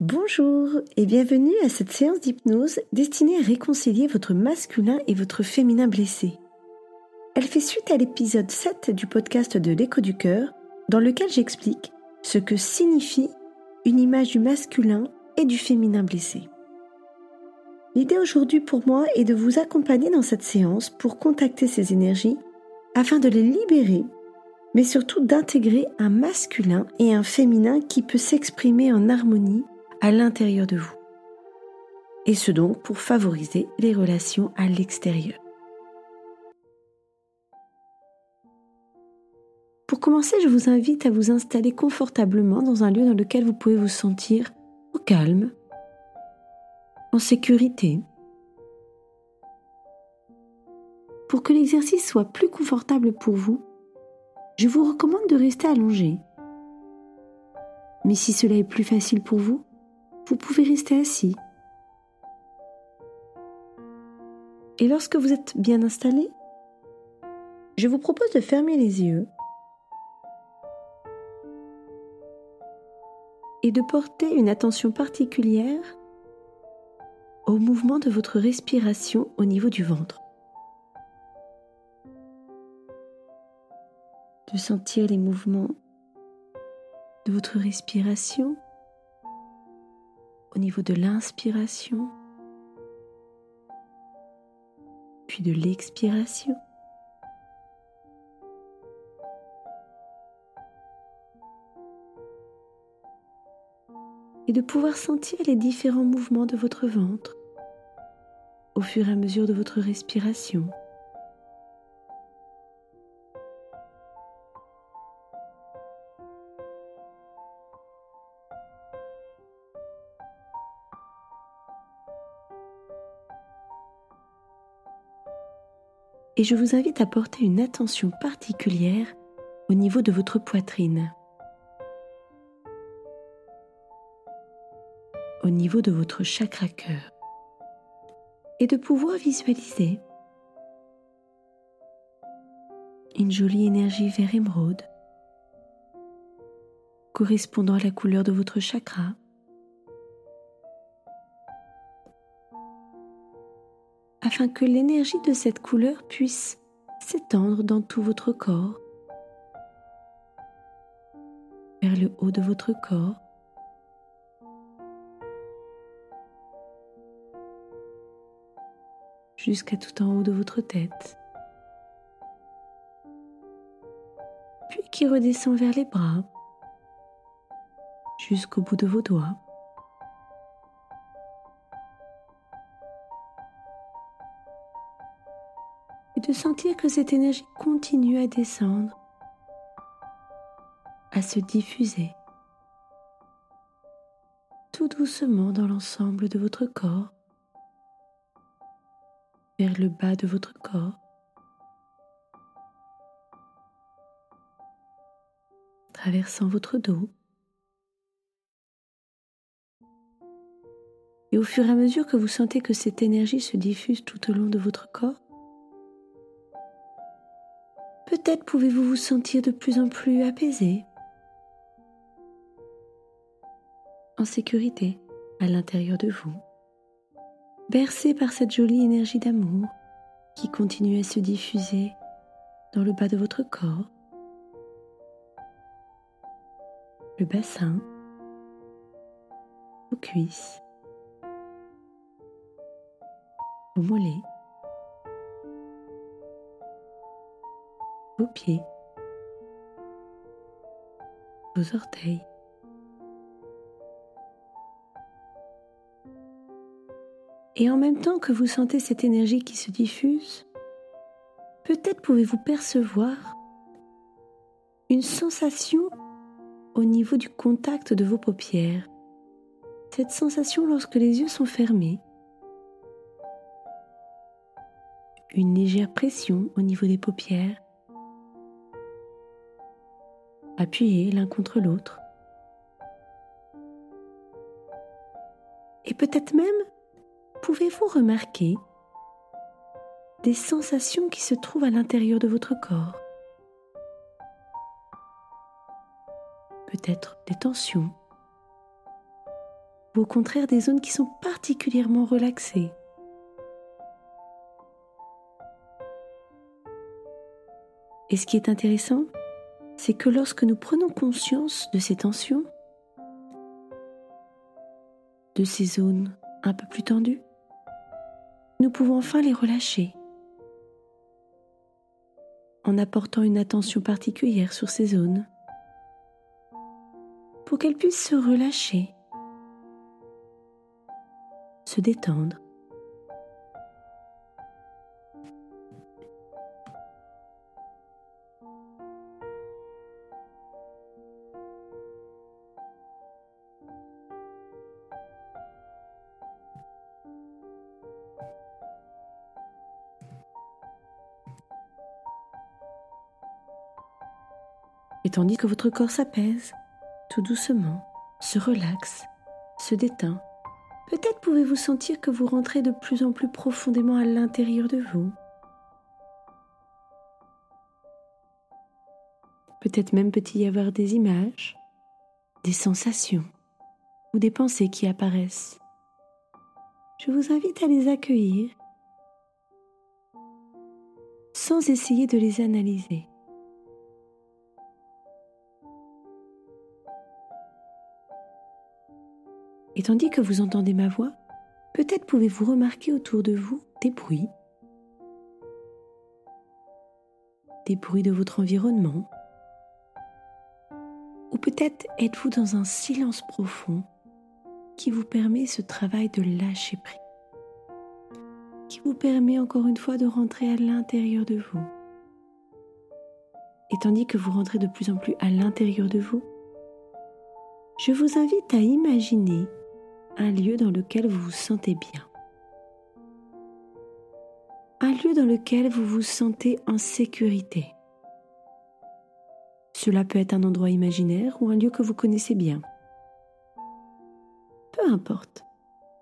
Bonjour et bienvenue à cette séance d'hypnose destinée à réconcilier votre masculin et votre féminin blessé. Elle fait suite à l'épisode 7 du podcast de l'écho du cœur dans lequel j'explique ce que signifie une image du masculin et du féminin blessé. L'idée aujourd'hui pour moi est de vous accompagner dans cette séance pour contacter ces énergies afin de les libérer, mais surtout d'intégrer un masculin et un féminin qui peut s'exprimer en harmonie à l'intérieur de vous. Et ce donc pour favoriser les relations à l'extérieur. Pour commencer, je vous invite à vous installer confortablement dans un lieu dans lequel vous pouvez vous sentir au calme, en sécurité. Pour que l'exercice soit plus confortable pour vous, je vous recommande de rester allongé. Mais si cela est plus facile pour vous, vous pouvez rester assis. Et lorsque vous êtes bien installé, je vous propose de fermer les yeux et de porter une attention particulière au mouvement de votre respiration au niveau du ventre. De sentir les mouvements de votre respiration au niveau de l'inspiration, puis de l'expiration. Et de pouvoir sentir les différents mouvements de votre ventre au fur et à mesure de votre respiration. Et je vous invite à porter une attention particulière au niveau de votre poitrine, au niveau de votre chakra cœur, et de pouvoir visualiser une jolie énergie vert émeraude correspondant à la couleur de votre chakra afin que l'énergie de cette couleur puisse s'étendre dans tout votre corps, vers le haut de votre corps, jusqu'à tout en haut de votre tête, puis qui redescend vers les bras, jusqu'au bout de vos doigts. De sentir que cette énergie continue à descendre, à se diffuser tout doucement dans l'ensemble de votre corps, vers le bas de votre corps, traversant votre dos. Et au fur et à mesure que vous sentez que cette énergie se diffuse tout au long de votre corps, Peut-être pouvez-vous vous sentir de plus en plus apaisé, en sécurité à l'intérieur de vous, bercé par cette jolie énergie d'amour qui continue à se diffuser dans le bas de votre corps, le bassin, vos cuisses, vos mollets. Vos pieds, vos orteils. Et en même temps que vous sentez cette énergie qui se diffuse, peut-être pouvez-vous percevoir une sensation au niveau du contact de vos paupières. Cette sensation lorsque les yeux sont fermés. Une légère pression au niveau des paupières appuyés l'un contre l'autre. Et peut-être même pouvez-vous remarquer des sensations qui se trouvent à l'intérieur de votre corps? Peut-être des tensions, ou au contraire des zones qui sont particulièrement relaxées. Et ce qui est intéressant, c'est que lorsque nous prenons conscience de ces tensions, de ces zones un peu plus tendues, nous pouvons enfin les relâcher en apportant une attention particulière sur ces zones pour qu'elles puissent se relâcher, se détendre Et tandis que votre corps s'apaise, tout doucement, se relaxe, se déteint, peut-être pouvez-vous sentir que vous rentrez de plus en plus profondément à l'intérieur de vous. Peut-être même peut-il y avoir des images, des sensations ou des pensées qui apparaissent. Je vous invite à les accueillir sans essayer de les analyser. Et tandis que vous entendez ma voix, peut-être pouvez-vous remarquer autour de vous des bruits, des bruits de votre environnement, ou peut-être êtes-vous dans un silence profond qui vous permet ce travail de lâcher prise, qui vous permet encore une fois de rentrer à l'intérieur de vous. Et tandis que vous rentrez de plus en plus à l'intérieur de vous, je vous invite à imaginer un lieu dans lequel vous vous sentez bien. Un lieu dans lequel vous vous sentez en sécurité. Cela peut être un endroit imaginaire ou un lieu que vous connaissez bien. Peu importe,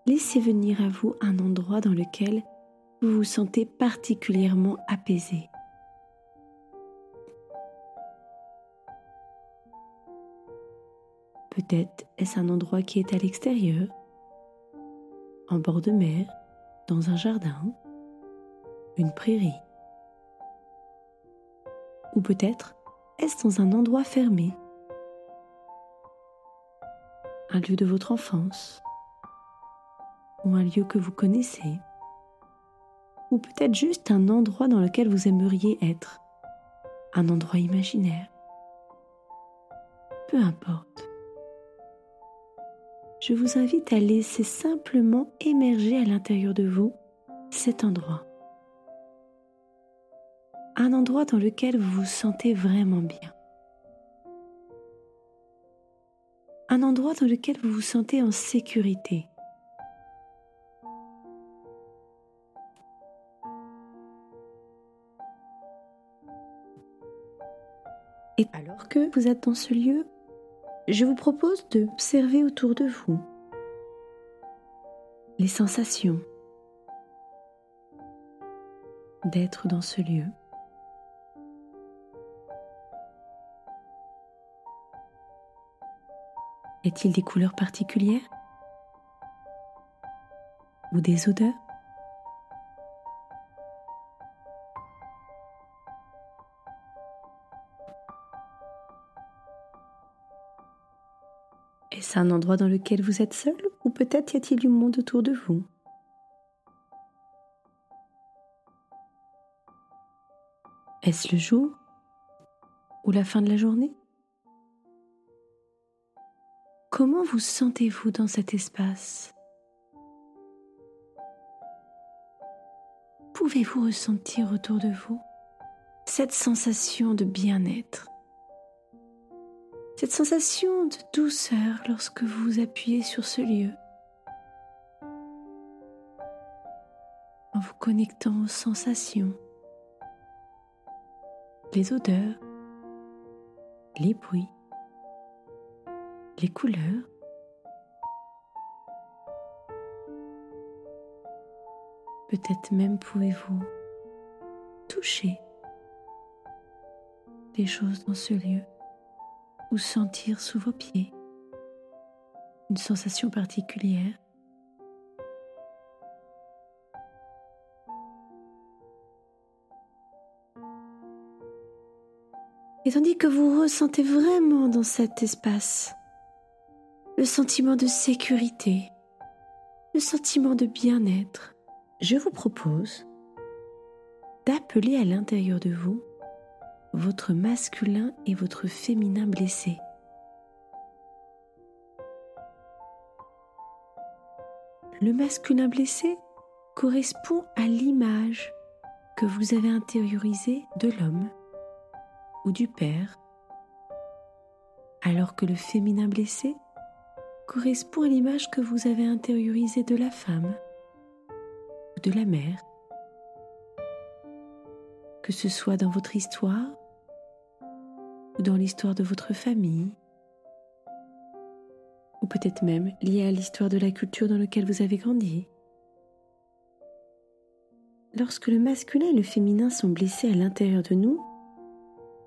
laissez venir à vous un endroit dans lequel vous vous sentez particulièrement apaisé. Peut-être est-ce un endroit qui est à l'extérieur en bord de mer, dans un jardin, une prairie. Ou peut-être est-ce dans un endroit fermé, un lieu de votre enfance, ou un lieu que vous connaissez, ou peut-être juste un endroit dans lequel vous aimeriez être, un endroit imaginaire. Peu importe je vous invite à laisser simplement émerger à l'intérieur de vous cet endroit. Un endroit dans lequel vous vous sentez vraiment bien. Un endroit dans lequel vous vous sentez en sécurité. Et alors que vous êtes dans ce lieu, je vous propose de observer autour de vous les sensations d'être dans ce lieu. Y a-t-il des couleurs particulières ou des odeurs? Est-ce un endroit dans lequel vous êtes seul ou peut-être y a-t-il du monde autour de vous? Est-ce le jour ou la fin de la journée? Comment vous sentez-vous dans cet espace? Pouvez-vous ressentir autour de vous cette sensation de bien-être? Cette sensation de douceur lorsque vous appuyez sur ce lieu, en vous connectant aux sensations, les odeurs, les bruits, les couleurs. Peut-être même pouvez-vous toucher des choses dans ce lieu ou sentir sous vos pieds une sensation particulière. Et tandis que vous ressentez vraiment dans cet espace le sentiment de sécurité, le sentiment de bien-être, je vous propose d'appeler à l'intérieur de vous votre masculin et votre féminin blessé. Le masculin blessé correspond à l'image que vous avez intériorisée de l'homme ou du père, alors que le féminin blessé correspond à l'image que vous avez intériorisée de la femme ou de la mère, que ce soit dans votre histoire ou dans l'histoire de votre famille, ou peut-être même lié à l'histoire de la culture dans laquelle vous avez grandi. Lorsque le masculin et le féminin sont blessés à l'intérieur de nous,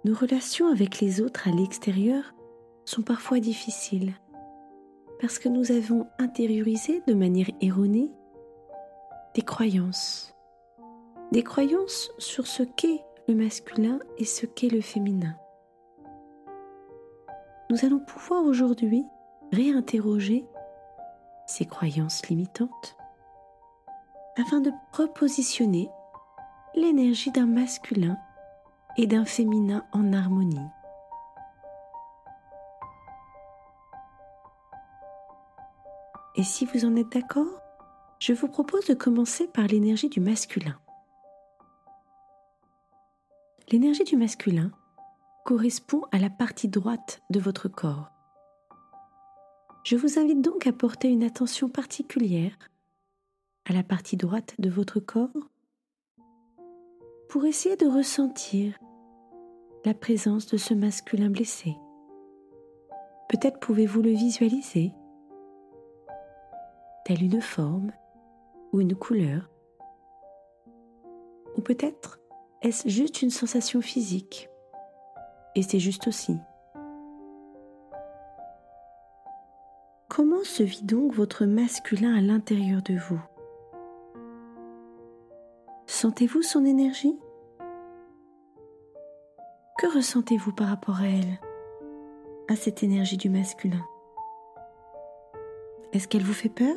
nos relations avec les autres à l'extérieur sont parfois difficiles parce que nous avons intériorisé de manière erronée des croyances. Des croyances sur ce qu'est le masculin et ce qu'est le féminin. Nous allons pouvoir aujourd'hui réinterroger ces croyances limitantes afin de repositionner l'énergie d'un masculin et d'un féminin en harmonie. Et si vous en êtes d'accord, je vous propose de commencer par l'énergie du masculin. L'énergie du masculin correspond à la partie droite de votre corps. Je vous invite donc à porter une attention particulière à la partie droite de votre corps pour essayer de ressentir la présence de ce masculin blessé. Peut-être pouvez-vous le visualiser, telle une forme ou une couleur, ou peut-être est-ce juste une sensation physique, c'est juste aussi. Comment se vit donc votre masculin à l'intérieur de vous? Sentez-vous son énergie? Que ressentez-vous par rapport à elle, à cette énergie du masculin? Est-ce qu'elle vous fait peur?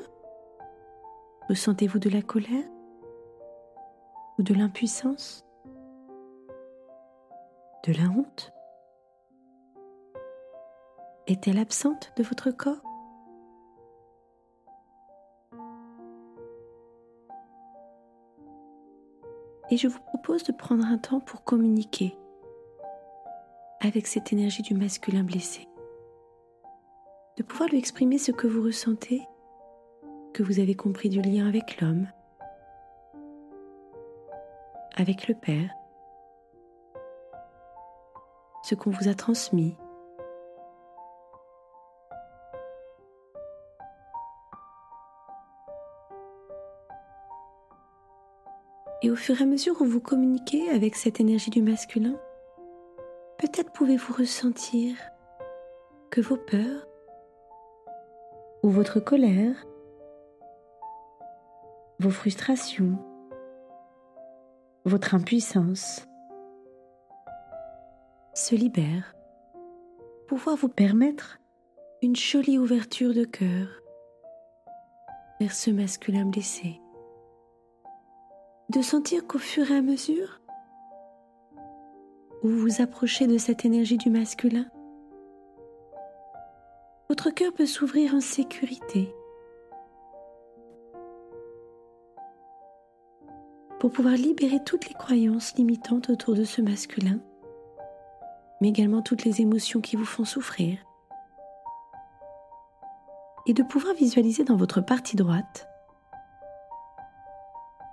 Ressentez-vous de la colère? Ou de l'impuissance? De la honte? Est-elle absente de votre corps? Et je vous propose de prendre un temps pour communiquer avec cette énergie du masculin blessé. De pouvoir lui exprimer ce que vous ressentez, que vous avez compris du lien avec l'homme, avec le Père, ce qu'on vous a transmis, Et au fur et à mesure où vous communiquez avec cette énergie du masculin, peut-être pouvez-vous ressentir que vos peurs ou votre colère, vos frustrations, votre impuissance se libèrent, pouvoir vous permettre une jolie ouverture de cœur vers ce masculin blessé de sentir qu'au fur et à mesure où vous vous approchez de cette énergie du masculin, votre cœur peut s'ouvrir en sécurité. Pour pouvoir libérer toutes les croyances limitantes autour de ce masculin, mais également toutes les émotions qui vous font souffrir, et de pouvoir visualiser dans votre partie droite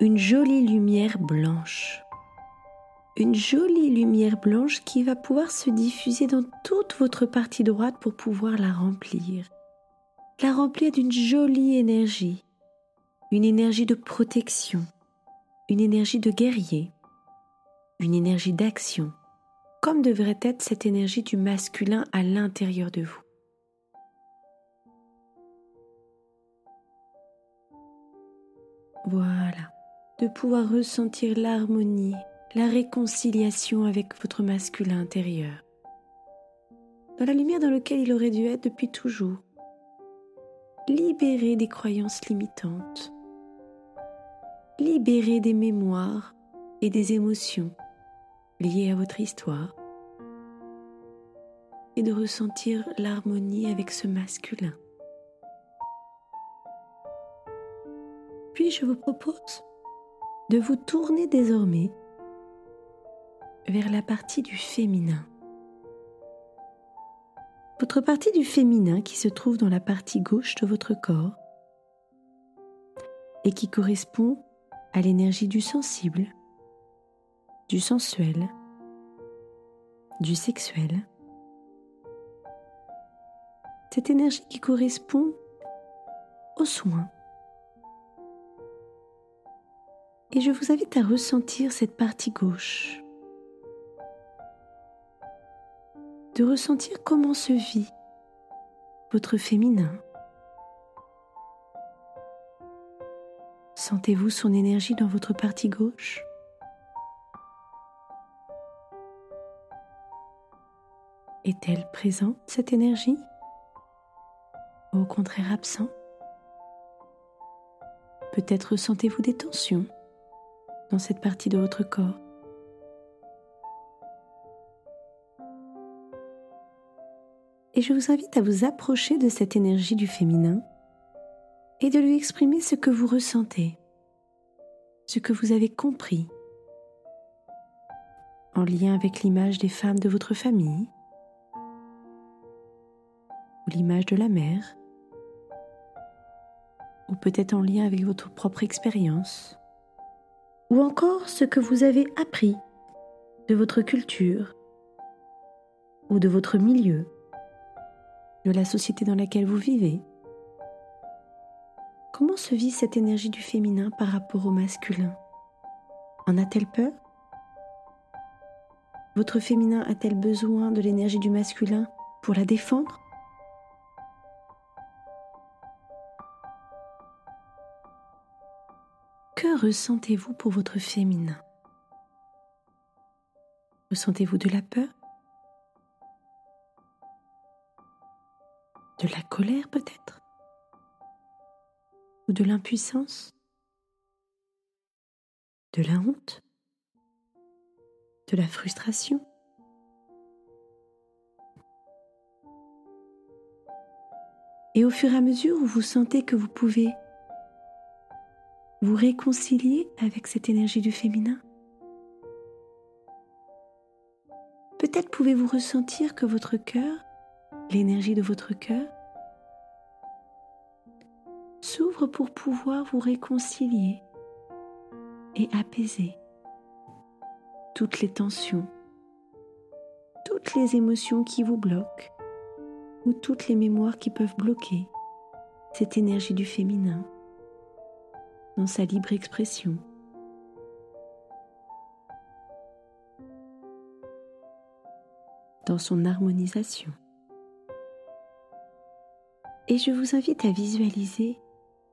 une jolie lumière blanche. Une jolie lumière blanche qui va pouvoir se diffuser dans toute votre partie droite pour pouvoir la remplir. La remplir d'une jolie énergie. Une énergie de protection. Une énergie de guerrier. Une énergie d'action. Comme devrait être cette énergie du masculin à l'intérieur de vous. Voilà de pouvoir ressentir l'harmonie, la réconciliation avec votre masculin intérieur, dans la lumière dans laquelle il aurait dû être depuis toujours. Libérer des croyances limitantes, libérer des mémoires et des émotions liées à votre histoire et de ressentir l'harmonie avec ce masculin. Puis je vous propose de vous tourner désormais vers la partie du féminin. Votre partie du féminin qui se trouve dans la partie gauche de votre corps et qui correspond à l'énergie du sensible, du sensuel, du sexuel. Cette énergie qui correspond aux soins. Et je vous invite à ressentir cette partie gauche. De ressentir comment se vit votre féminin. Sentez-vous son énergie dans votre partie gauche Est-elle présente, cette énergie? Ou au contraire absente Peut-être ressentez-vous des tensions? Dans cette partie de votre corps. Et je vous invite à vous approcher de cette énergie du féminin et de lui exprimer ce que vous ressentez, ce que vous avez compris, en lien avec l'image des femmes de votre famille, ou l'image de la mère, ou peut-être en lien avec votre propre expérience, ou encore ce que vous avez appris de votre culture ou de votre milieu, de la société dans laquelle vous vivez. Comment se vit cette énergie du féminin par rapport au masculin? En a-t-elle peur? Votre féminin a-t-elle besoin de l'énergie du masculin pour la défendre? Ressentez-vous pour votre féminin? Ressentez-vous de la peur? De la colère peut-être? Ou de l'impuissance, de la honte, de la frustration? Et au fur et à mesure où vous sentez que vous pouvez vous réconcilier avec cette énergie du féminin, peut-être pouvez-vous ressentir que votre cœur, l'énergie de votre cœur, s'ouvre pour pouvoir vous réconcilier et apaiser toutes les tensions, toutes les émotions qui vous bloquent ou toutes les mémoires qui peuvent bloquer cette énergie du féminin sa libre expression. dans son harmonisation. Et je vous invite à visualiser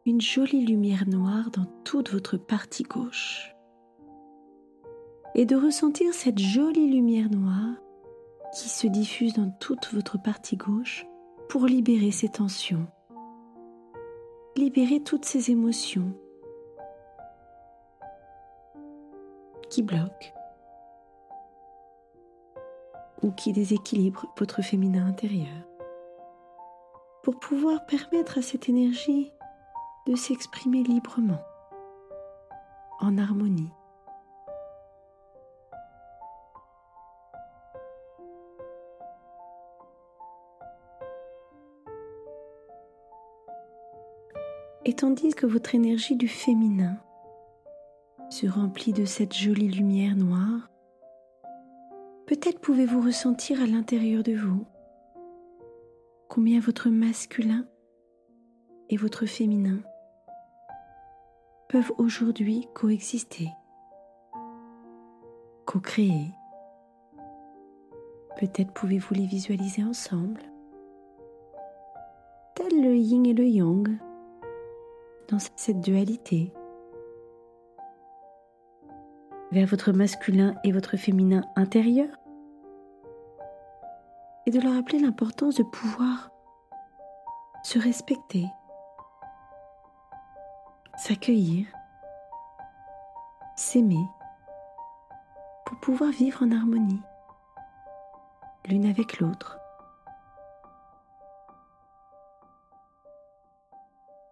une jolie lumière noire dans toute votre partie gauche. Et de ressentir cette jolie lumière noire qui se diffuse dans toute votre partie gauche pour libérer ces tensions, libérer toutes ces émotions qui bloquent ou qui déséquilibrent votre féminin intérieur, pour pouvoir permettre à cette énergie de s'exprimer librement, en harmonie. Et tandis que votre énergie du féminin se remplit de cette jolie lumière noire, peut-être pouvez-vous ressentir à l'intérieur de vous combien votre masculin et votre féminin peuvent aujourd'hui coexister, co-créer. Peut-être pouvez-vous les visualiser ensemble, tel le yin et le yang, dans cette dualité vers votre masculin et votre féminin intérieur et de leur rappeler l'importance de pouvoir se respecter, s'accueillir, s'aimer pour pouvoir vivre en harmonie l'une avec l'autre.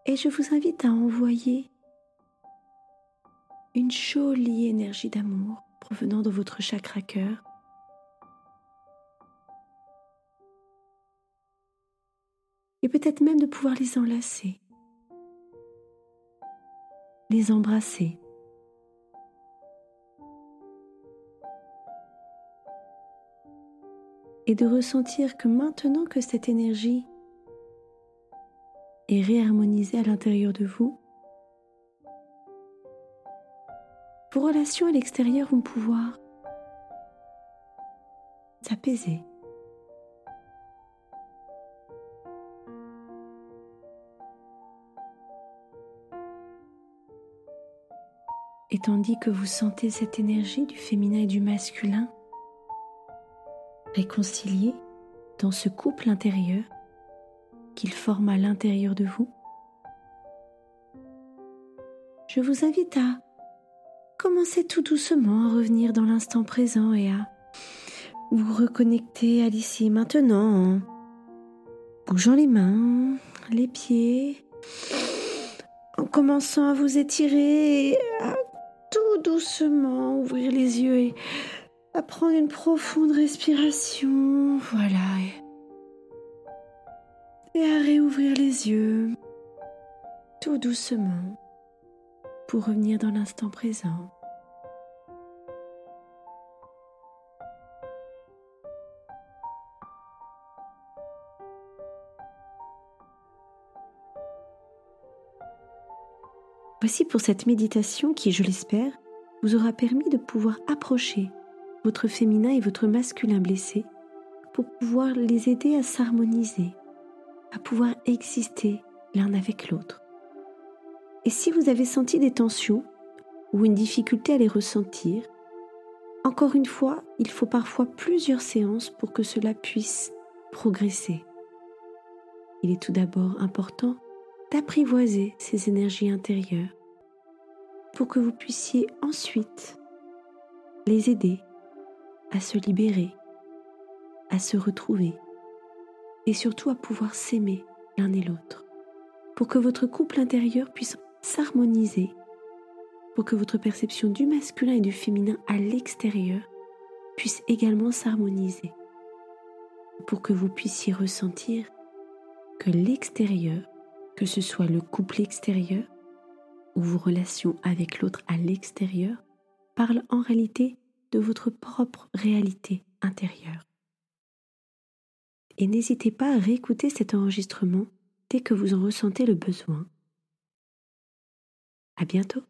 Et je vous invite à envoyer une jolie énergie d'amour provenant de votre chakra cœur et peut-être même de pouvoir les enlacer, les embrasser. Et de ressentir que maintenant que cette énergie est réharmonisée à l'intérieur de vous, vos relations à l'extérieur vont pouvoir s'apaiser. Et tandis que vous sentez cette énergie du féminin et du masculin réconciliée dans ce couple intérieur qu'il forme à l'intérieur de vous, je vous invite à commencer tout doucement à revenir dans l'instant présent et à vous reconnecter à l'ici maintenant en bougeant les mains, les pieds, en commençant à vous étirer à doucement ouvrir les yeux et à prendre une profonde respiration. Voilà. Et à réouvrir les yeux tout doucement pour revenir dans l'instant présent. Voici pour cette méditation qui, je l'espère, vous aura permis de pouvoir approcher votre féminin et votre masculin blessé pour pouvoir les aider à s'harmoniser, à pouvoir exister l'un avec l'autre. Et si vous avez senti des tensions ou une difficulté à les ressentir, encore une fois, il faut parfois plusieurs séances pour que cela puisse progresser. Il est tout d'abord important d'apprivoiser ces énergies intérieures pour que vous puissiez ensuite les aider à se libérer, à se retrouver et surtout à pouvoir s'aimer l'un et l'autre, pour que votre couple intérieur puisse s'harmoniser, pour que votre perception du masculin et du féminin à l'extérieur puisse également s'harmoniser, pour que vous puissiez ressentir que l'extérieur, que ce soit le couple extérieur ou vos relations avec l'autre à l'extérieur parlent en réalité de votre propre réalité intérieure. Et n'hésitez pas à réécouter cet enregistrement dès que vous en ressentez le besoin. À bientôt!